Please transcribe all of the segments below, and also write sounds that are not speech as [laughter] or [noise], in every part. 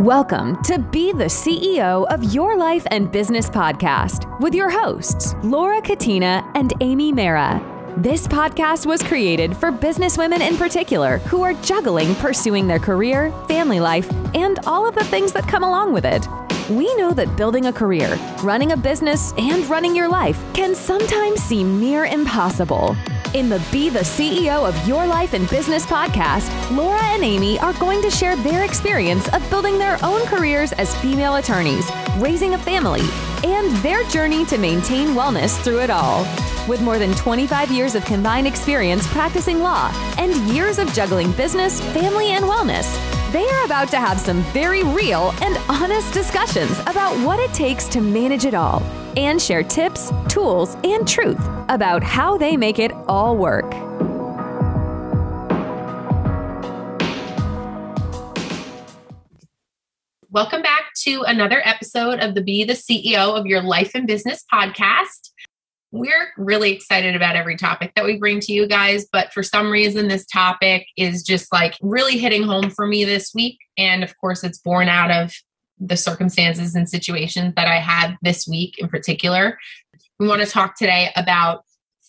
Welcome to Be the CEO of Your Life and Business podcast with your hosts, Laura Katina and Amy Mara. This podcast was created for businesswomen in particular who are juggling pursuing their career, family life, and all of the things that come along with it. We know that building a career, running a business, and running your life can sometimes seem near impossible. In the Be the CEO of Your Life and Business podcast, Laura and Amy are going to share their experience of building their own careers as female attorneys, raising a family, and their journey to maintain wellness through it all. With more than 25 years of combined experience practicing law and years of juggling business, family, and wellness, they are about to have some very real and honest discussions about what it takes to manage it all and share tips, tools, and truth about how they make it all work. Welcome back to another episode of the Be the CEO of Your Life and Business podcast. We're really excited about every topic that we bring to you guys, but for some reason, this topic is just like really hitting home for me this week. And of course, it's born out of the circumstances and situations that I had this week in particular. We want to talk today about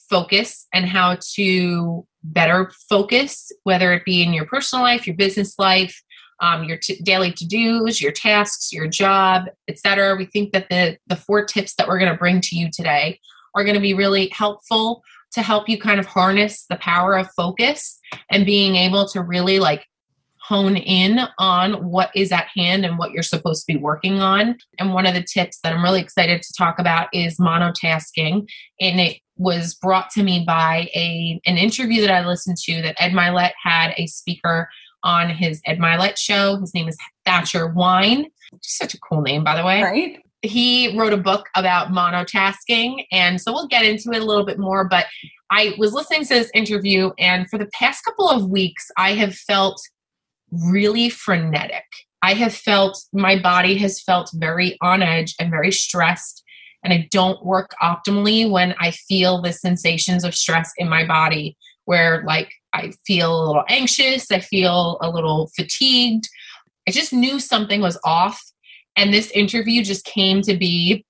focus and how to better focus, whether it be in your personal life, your business life, um, your t- daily to-dos, your tasks, your job, etc. We think that the the four tips that we're going to bring to you today are going to be really helpful to help you kind of harness the power of focus and being able to really like hone in on what is at hand and what you're supposed to be working on. And one of the tips that I'm really excited to talk about is monotasking. And it was brought to me by a an interview that I listened to that Ed Mylett had a speaker on his Ed Mylett show. His name is Thatcher Wine. Such a cool name, by the way. Right he wrote a book about monotasking and so we'll get into it a little bit more but i was listening to this interview and for the past couple of weeks i have felt really frenetic. I have felt my body has felt very on edge and very stressed and i don't work optimally when i feel the sensations of stress in my body where like i feel a little anxious i feel a little fatigued. I just knew something was off and this interview just came to be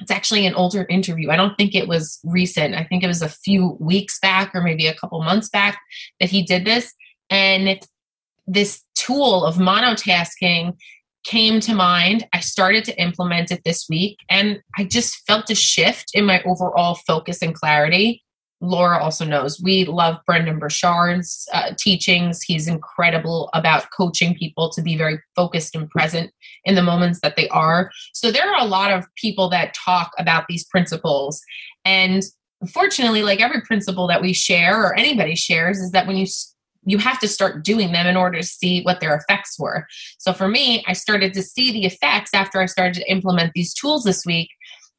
it's actually an older interview. I don't think it was recent. I think it was a few weeks back or maybe a couple months back that he did this. And this tool of monotasking came to mind. I started to implement it this week and I just felt a shift in my overall focus and clarity. Laura also knows we love Brendon Burchard's uh, teachings. He's incredible about coaching people to be very focused and present in the moments that they are. So there are a lot of people that talk about these principles. And fortunately, like every principle that we share or anybody shares, is that when you you have to start doing them in order to see what their effects were. So for me, I started to see the effects after I started to implement these tools this week.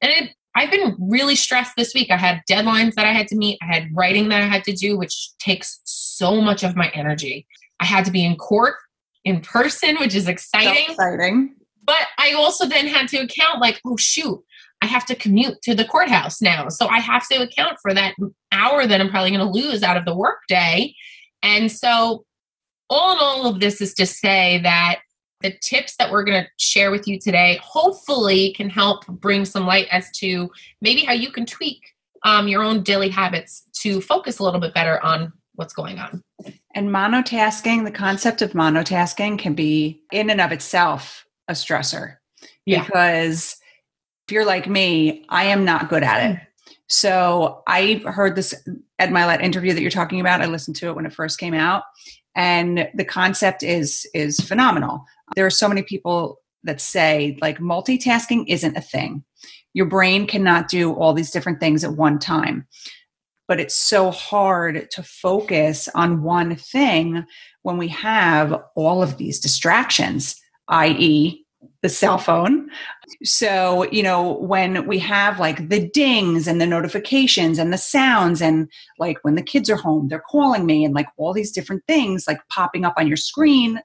And it I've been really stressed this week. I had deadlines that I had to meet, I had writing that I had to do, which takes so much of my energy. I had to be in court in person, which is exciting. So exciting. But I also then had to account, like, oh, shoot, I have to commute to the courthouse now. So I have to account for that hour that I'm probably going to lose out of the workday. And so, all in all of this is to say that the tips that we're going to share with you today hopefully can help bring some light as to maybe how you can tweak um, your own daily habits to focus a little bit better on what's going on. And monotasking, the concept of monotasking can be in and of itself a stressor. Yeah. Because if you're like me, I am not good at it. So I heard this Ed Mylett interview that you're talking about. I listened to it when it first came out. And the concept is is phenomenal. There are so many people that say like multitasking isn't a thing. Your brain cannot do all these different things at one time. But it's so hard to focus on one thing when we have all of these distractions, i.e., the cell phone. So, you know, when we have like the dings and the notifications and the sounds, and like when the kids are home, they're calling me, and like all these different things like popping up on your screen.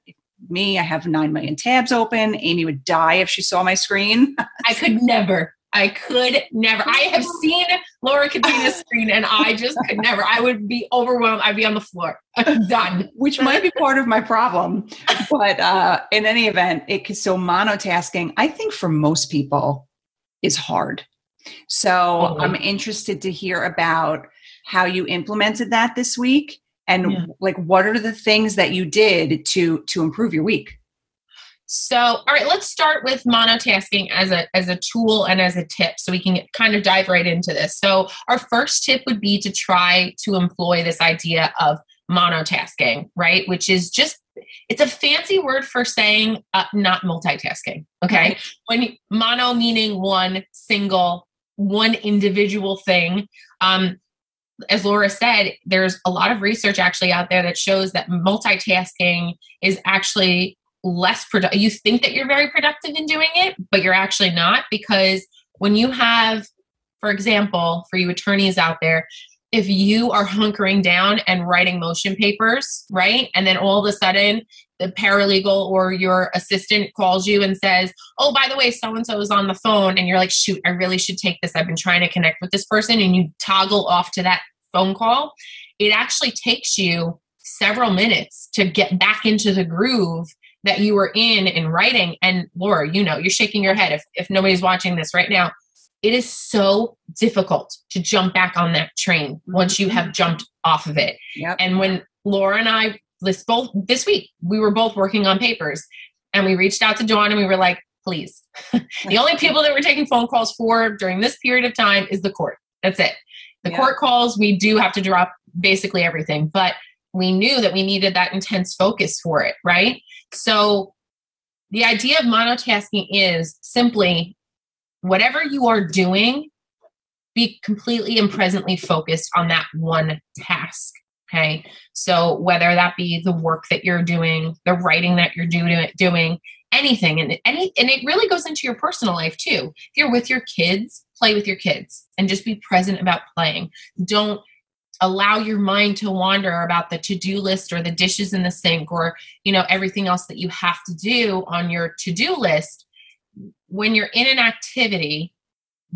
Me, I have 9 million tabs open. Amy would die if she saw my screen. [laughs] I could never. I could never. I have seen Laura Catina's [laughs] screen and I just could never. I would be overwhelmed. I'd be on the floor. [laughs] Done. Which might be part of my problem. But uh, in any event, it so monotasking, I think for most people is hard. So I'm interested to hear about how you implemented that this week and yeah. like what are the things that you did to to improve your week so all right let's start with monotasking as a as a tool and as a tip so we can kind of dive right into this. So our first tip would be to try to employ this idea of monotasking right? Which is just it's a fancy word for saying uh, not multitasking okay? Right. when mono meaning one single one individual thing. Um, as Laura said, there's a lot of research actually out there that shows that multitasking is actually less productive. You think that you're very productive in doing it, but you're actually not because when you have, for example, for you attorneys out there, if you are hunkering down and writing motion papers, right? And then all of a sudden the paralegal or your assistant calls you and says, Oh, by the way, so and so is on the phone. And you're like, Shoot, I really should take this. I've been trying to connect with this person. And you toggle off to that phone call, it actually takes you several minutes to get back into the groove that you were in in writing. And Laura, you know, you're shaking your head if, if nobody's watching this right now. It is so difficult to jump back on that train once you have jumped off of it. Yep. And when Laura and I this both this week, we were both working on papers and we reached out to Dawn and we were like, please. [laughs] the only people that we're taking phone calls for during this period of time is the court. That's it. The yeah. court calls, we do have to drop basically everything, but we knew that we needed that intense focus for it, right? So the idea of monotasking is simply whatever you are doing, be completely and presently focused on that one task. Okay. So whether that be the work that you're doing, the writing that you're doing, doing anything, and any, and it really goes into your personal life too. If you're with your kids, play with your kids and just be present about playing. Don't allow your mind to wander about the to-do list or the dishes in the sink or you know everything else that you have to do on your to-do list. When you're in an activity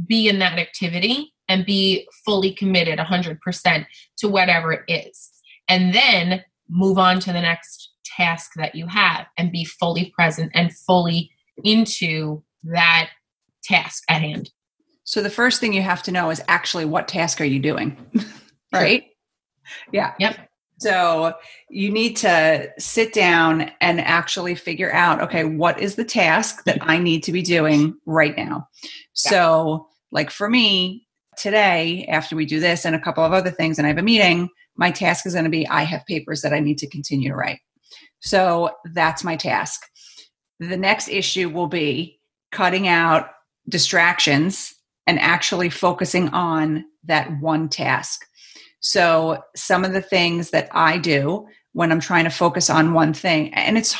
be in that activity and be fully committed 100% to whatever it is. And then move on to the next task that you have and be fully present and fully into that task at hand. So the first thing you have to know is actually what task are you doing? [laughs] right? Yeah. Yep. So you need to sit down and actually figure out okay, what is the task that I need to be doing right now? Yeah. So, like for me, today, after we do this and a couple of other things, and I have a meeting, my task is going to be I have papers that I need to continue to write. So that's my task. The next issue will be cutting out distractions and actually focusing on that one task. So, some of the things that I do when I'm trying to focus on one thing, and it's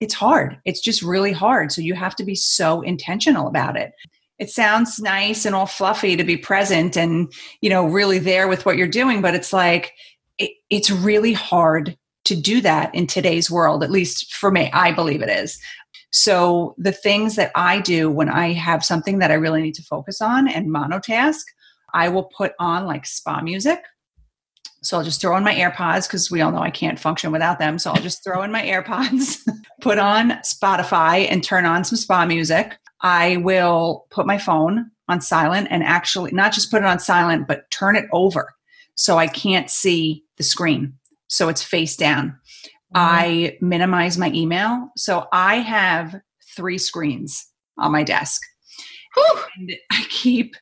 it's hard. It's just really hard. So you have to be so intentional about it. It sounds nice and all fluffy to be present and you know really there with what you're doing, but it's like it, it's really hard to do that in today's world. At least for me, I believe it is. So the things that I do when I have something that I really need to focus on and monotask, I will put on like spa music. So I'll just throw in my AirPods because we all know I can't function without them. So I'll just throw in my AirPods, [laughs] put on Spotify and turn on some spa music. I will put my phone on silent and actually not just put it on silent, but turn it over so I can't see the screen. So it's face down. Mm-hmm. I minimize my email. So I have three screens on my desk. And I keep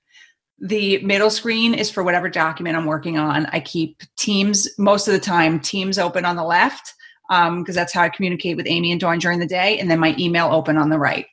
the middle screen is for whatever document I'm working on. I keep Teams most of the time, Teams open on the left because um, that's how I communicate with Amy and Dawn during the day, and then my email open on the right.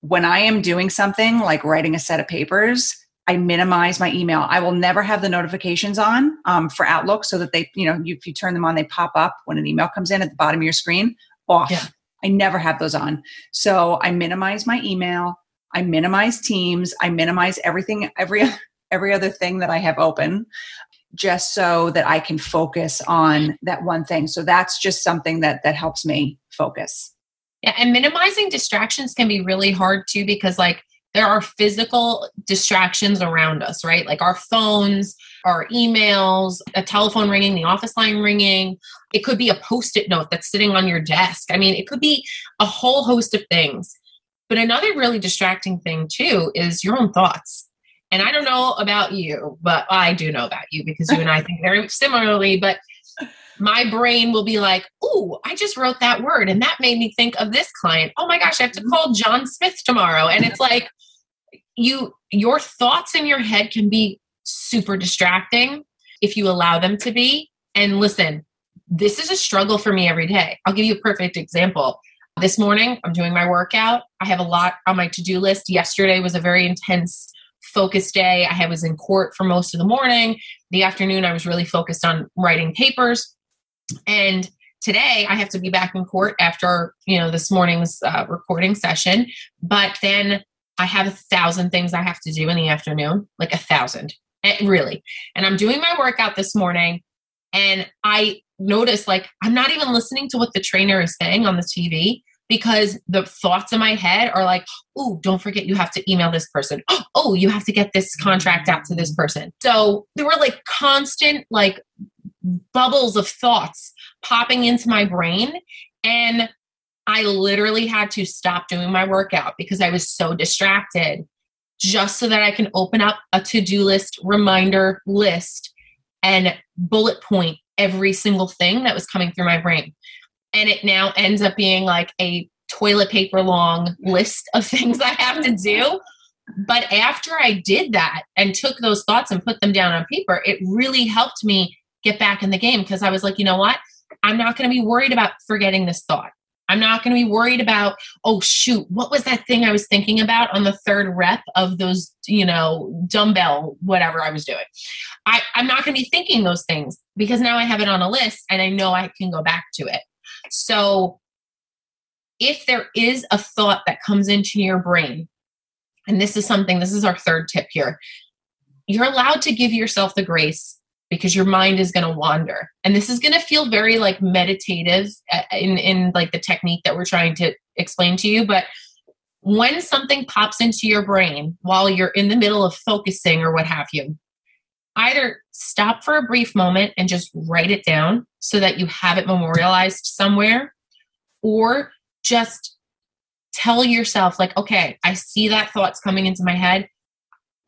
When I am doing something like writing a set of papers, I minimize my email. I will never have the notifications on um, for Outlook so that they, you know, you, if you turn them on, they pop up when an email comes in at the bottom of your screen. Off. Yeah. I never have those on. So I minimize my email. I minimize Teams. I minimize everything, every [laughs] every other thing that I have open, just so that I can focus on that one thing. So that's just something that that helps me focus. Yeah, and minimizing distractions can be really hard too because like there are physical distractions around us, right? Like our phones, our emails, a telephone ringing, the office line ringing. It could be a post it note that's sitting on your desk. I mean, it could be a whole host of things. But another really distracting thing, too, is your own thoughts. And I don't know about you, but I do know about you because you and I think very similarly. But my brain will be like, "Ooh, I just wrote that word, and that made me think of this client. Oh my gosh, I have to mm-hmm. call John Smith tomorrow." And it's like, you your thoughts in your head can be super distracting if you allow them to be. And listen, this is a struggle for me every day. I'll give you a perfect example. This morning, I'm doing my workout. I have a lot on my to do list. Yesterday was a very intense, focused day. I was in court for most of the morning. The afternoon, I was really focused on writing papers. And today, I have to be back in court after you know this morning's uh, recording session. But then I have a thousand things I have to do in the afternoon, like a thousand, and eh, really. And I'm doing my workout this morning, and I notice like I'm not even listening to what the trainer is saying on the TV because the thoughts in my head are like, oh, don't forget you have to email this person. [gasps] Oh, you have to get this contract out to this person. So there were like constant like bubbles of thoughts popping into my brain. And I literally had to stop doing my workout because I was so distracted just so that I can open up a to do list reminder list and bullet point every single thing that was coming through my brain. And it now ends up being like a toilet paper long list of [laughs] things I have to do. But after I did that and took those thoughts and put them down on paper, it really helped me get back in the game because I was like, you know what? I'm not going to be worried about forgetting this thought. I'm not going to be worried about, oh, shoot, what was that thing I was thinking about on the third rep of those, you know, dumbbell, whatever I was doing. I, I'm not going to be thinking those things because now I have it on a list and I know I can go back to it. So if there is a thought that comes into your brain, and this is something, this is our third tip here, you're allowed to give yourself the grace because your mind is going to wander. And this is going to feel very like meditative uh, in in like the technique that we're trying to explain to you but when something pops into your brain while you're in the middle of focusing or what have you either stop for a brief moment and just write it down so that you have it memorialized somewhere or just tell yourself like okay i see that thoughts coming into my head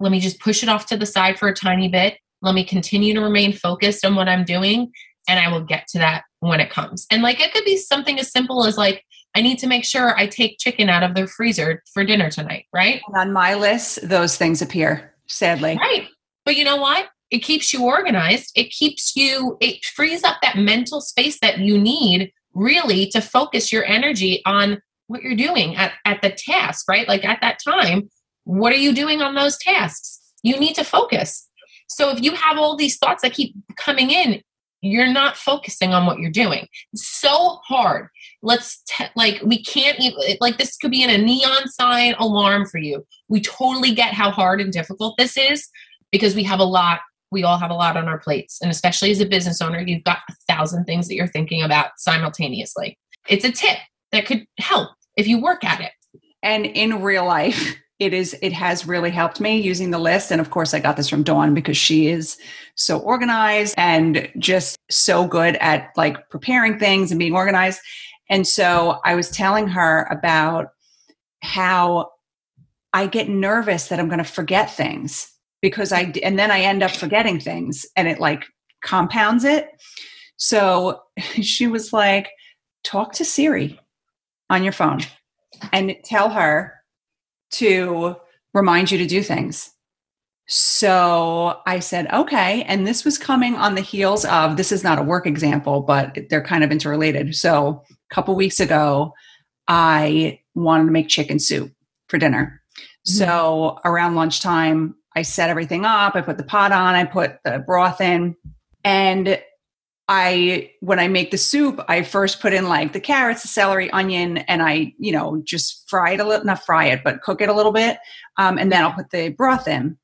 let me just push it off to the side for a tiny bit let me continue to remain focused on what I'm doing and I will get to that when it comes. And like it could be something as simple as like, I need to make sure I take chicken out of the freezer for dinner tonight, right? And on my list, those things appear, sadly. Right. But you know what? It keeps you organized. It keeps you, it frees up that mental space that you need really to focus your energy on what you're doing at, at the task, right? Like at that time, what are you doing on those tasks? You need to focus. So if you have all these thoughts that keep coming in, you're not focusing on what you're doing. So hard. Let's like we can't even like this could be in a neon sign alarm for you. We totally get how hard and difficult this is because we have a lot. We all have a lot on our plates, and especially as a business owner, you've got a thousand things that you're thinking about simultaneously. It's a tip that could help if you work at it. And in real life, [laughs] it is it has really helped me using the list and of course i got this from dawn because she is so organized and just so good at like preparing things and being organized and so i was telling her about how i get nervous that i'm going to forget things because i and then i end up forgetting things and it like compounds it so [laughs] she was like talk to siri on your phone and tell her to remind you to do things. So I said, okay. And this was coming on the heels of this is not a work example, but they're kind of interrelated. So a couple weeks ago, I wanted to make chicken soup for dinner. Mm-hmm. So around lunchtime, I set everything up. I put the pot on, I put the broth in, and I when I make the soup, I first put in like the carrots, the celery, onion, and I you know just fry it a little, not fry it, but cook it a little bit, um, and then I'll put the broth in.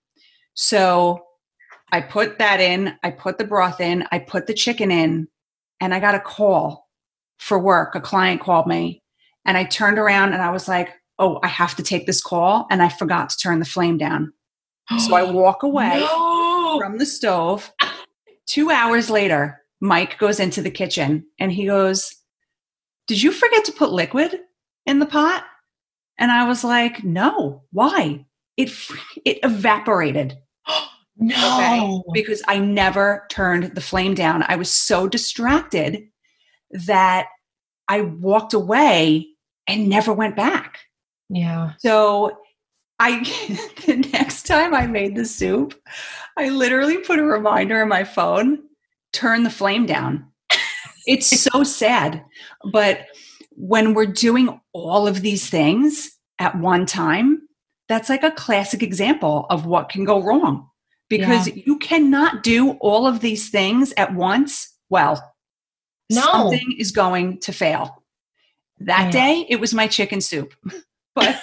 So I put that in. I put the broth in. I put the chicken in, and I got a call for work. A client called me, and I turned around and I was like, oh, I have to take this call and I forgot to turn the flame down. So I [gasps] walk away no. from the stove. Two hours later, Mike goes into the kitchen and he goes, Did you forget to put liquid in the pot? And I was like, No, why? It, [laughs] it evaporated. [gasps] no. Okay? Because I never turned the flame down. I was so distracted that I walked away and never went back. Yeah. So I [laughs] the next time I made the soup, I literally put a reminder on my phone, turn the flame down. It's so sad. But when we're doing all of these things at one time, that's like a classic example of what can go wrong because yeah. you cannot do all of these things at once well. No. Something is going to fail. That yeah. day, it was my chicken soup. [laughs] but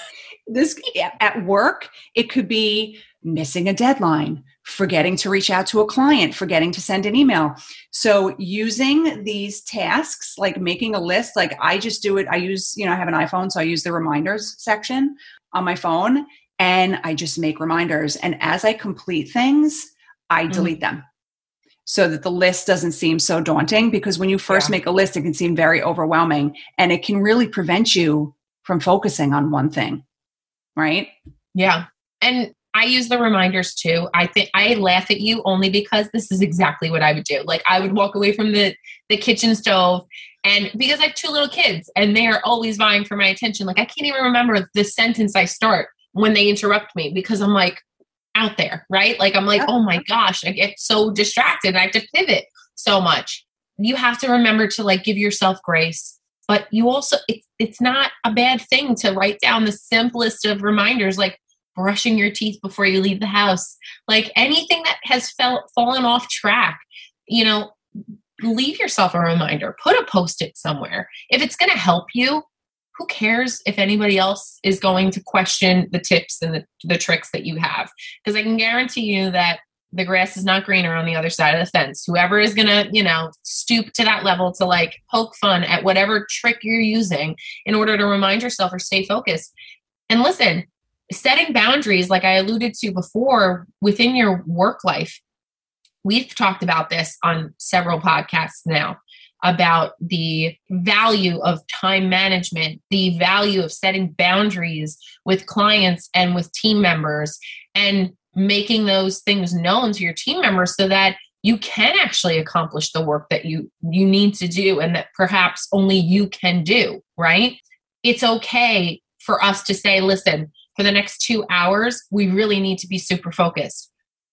this [laughs] at work, it could be missing a deadline, forgetting to reach out to a client, forgetting to send an email. So using these tasks, like making a list, like I just do it. I use, you know, I have an iPhone, so I use the reminders section on my phone and I just make reminders. And as I complete things, I mm-hmm. delete them so that the list doesn't seem so daunting because when you first yeah. make a list, it can seem very overwhelming and it can really prevent you from focusing on one thing. Right? Yeah. And I use the reminders too. I think I laugh at you only because this is exactly what I would do. Like I would walk away from the the kitchen stove and because I have two little kids and they are always vying for my attention. Like I can't even remember the sentence I start when they interrupt me because I'm like out there, right? Like I'm like, oh my gosh, I get so distracted. I have to pivot so much. You have to remember to like give yourself grace but you also it's, it's not a bad thing to write down the simplest of reminders like brushing your teeth before you leave the house like anything that has felt fallen off track. You know leave yourself a reminder put a post-it somewhere. If it's going to help you who cares if anybody else is going to question the tips and the, the tricks that you have? Because i can guarantee you that the grass is not greener on the other side of the fence. Whoever is going to, you know, stoop to that level to like poke fun at whatever trick you're using in order to remind yourself or stay focused. And listen, setting boundaries, like I alluded to before, within your work life, we've talked about this on several podcasts now about the value of time management, the value of setting boundaries with clients and with team members. And making those things known to your team members so that you can actually accomplish the work that you you need to do and that perhaps only you can do right? It's okay for us to say listen for the next 2 hours we really need to be super focused.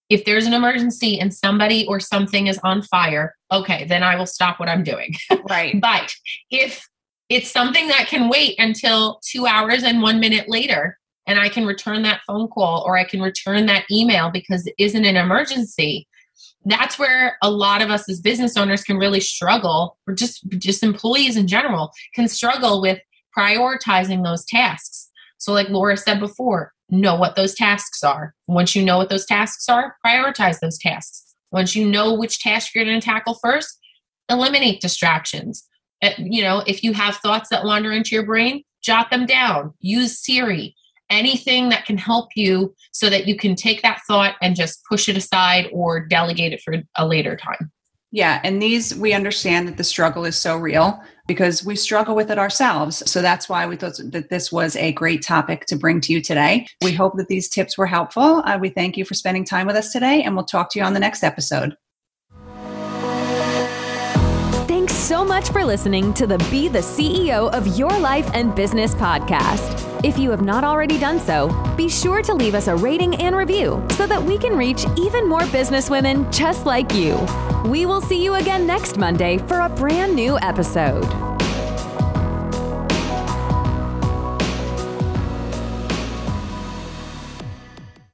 If there's an emergency and somebody or something is on fire okay then i will stop what i'm doing. [laughs] Right. But if it's something that can wait until 2 hours and 1 minute later and I can return that phone call or I can return that email because it isn't an emergency. That's where a lot of us as business owners can really struggle, or just just employees in general can struggle with prioritizing those tasks. So, like Laura said before, know what those tasks are. Once you know what those tasks are, prioritize those tasks. Once you know which task you're going to tackle first, eliminate distractions. Uh, you know, if you have thoughts that wander into your brain, jot them down. Use Siri anything that can help you so that you can take that thought and just push it aside or delegate it for a later time. Yeah, and these we understand that the struggle is so real because we struggle with it ourselves. So that's why we thought that this was a great topic to bring to you today. We hope that these tips were helpful. Uh, we thank you for spending time with us today, and we'll talk to you on the next episode. So much for listening to the Be the CEO of Your Life and Business podcast. If you have not already done so, be sure to leave us a rating and review so that we can reach even more businesswomen just like you. We will see you again next Monday for a brand new episode.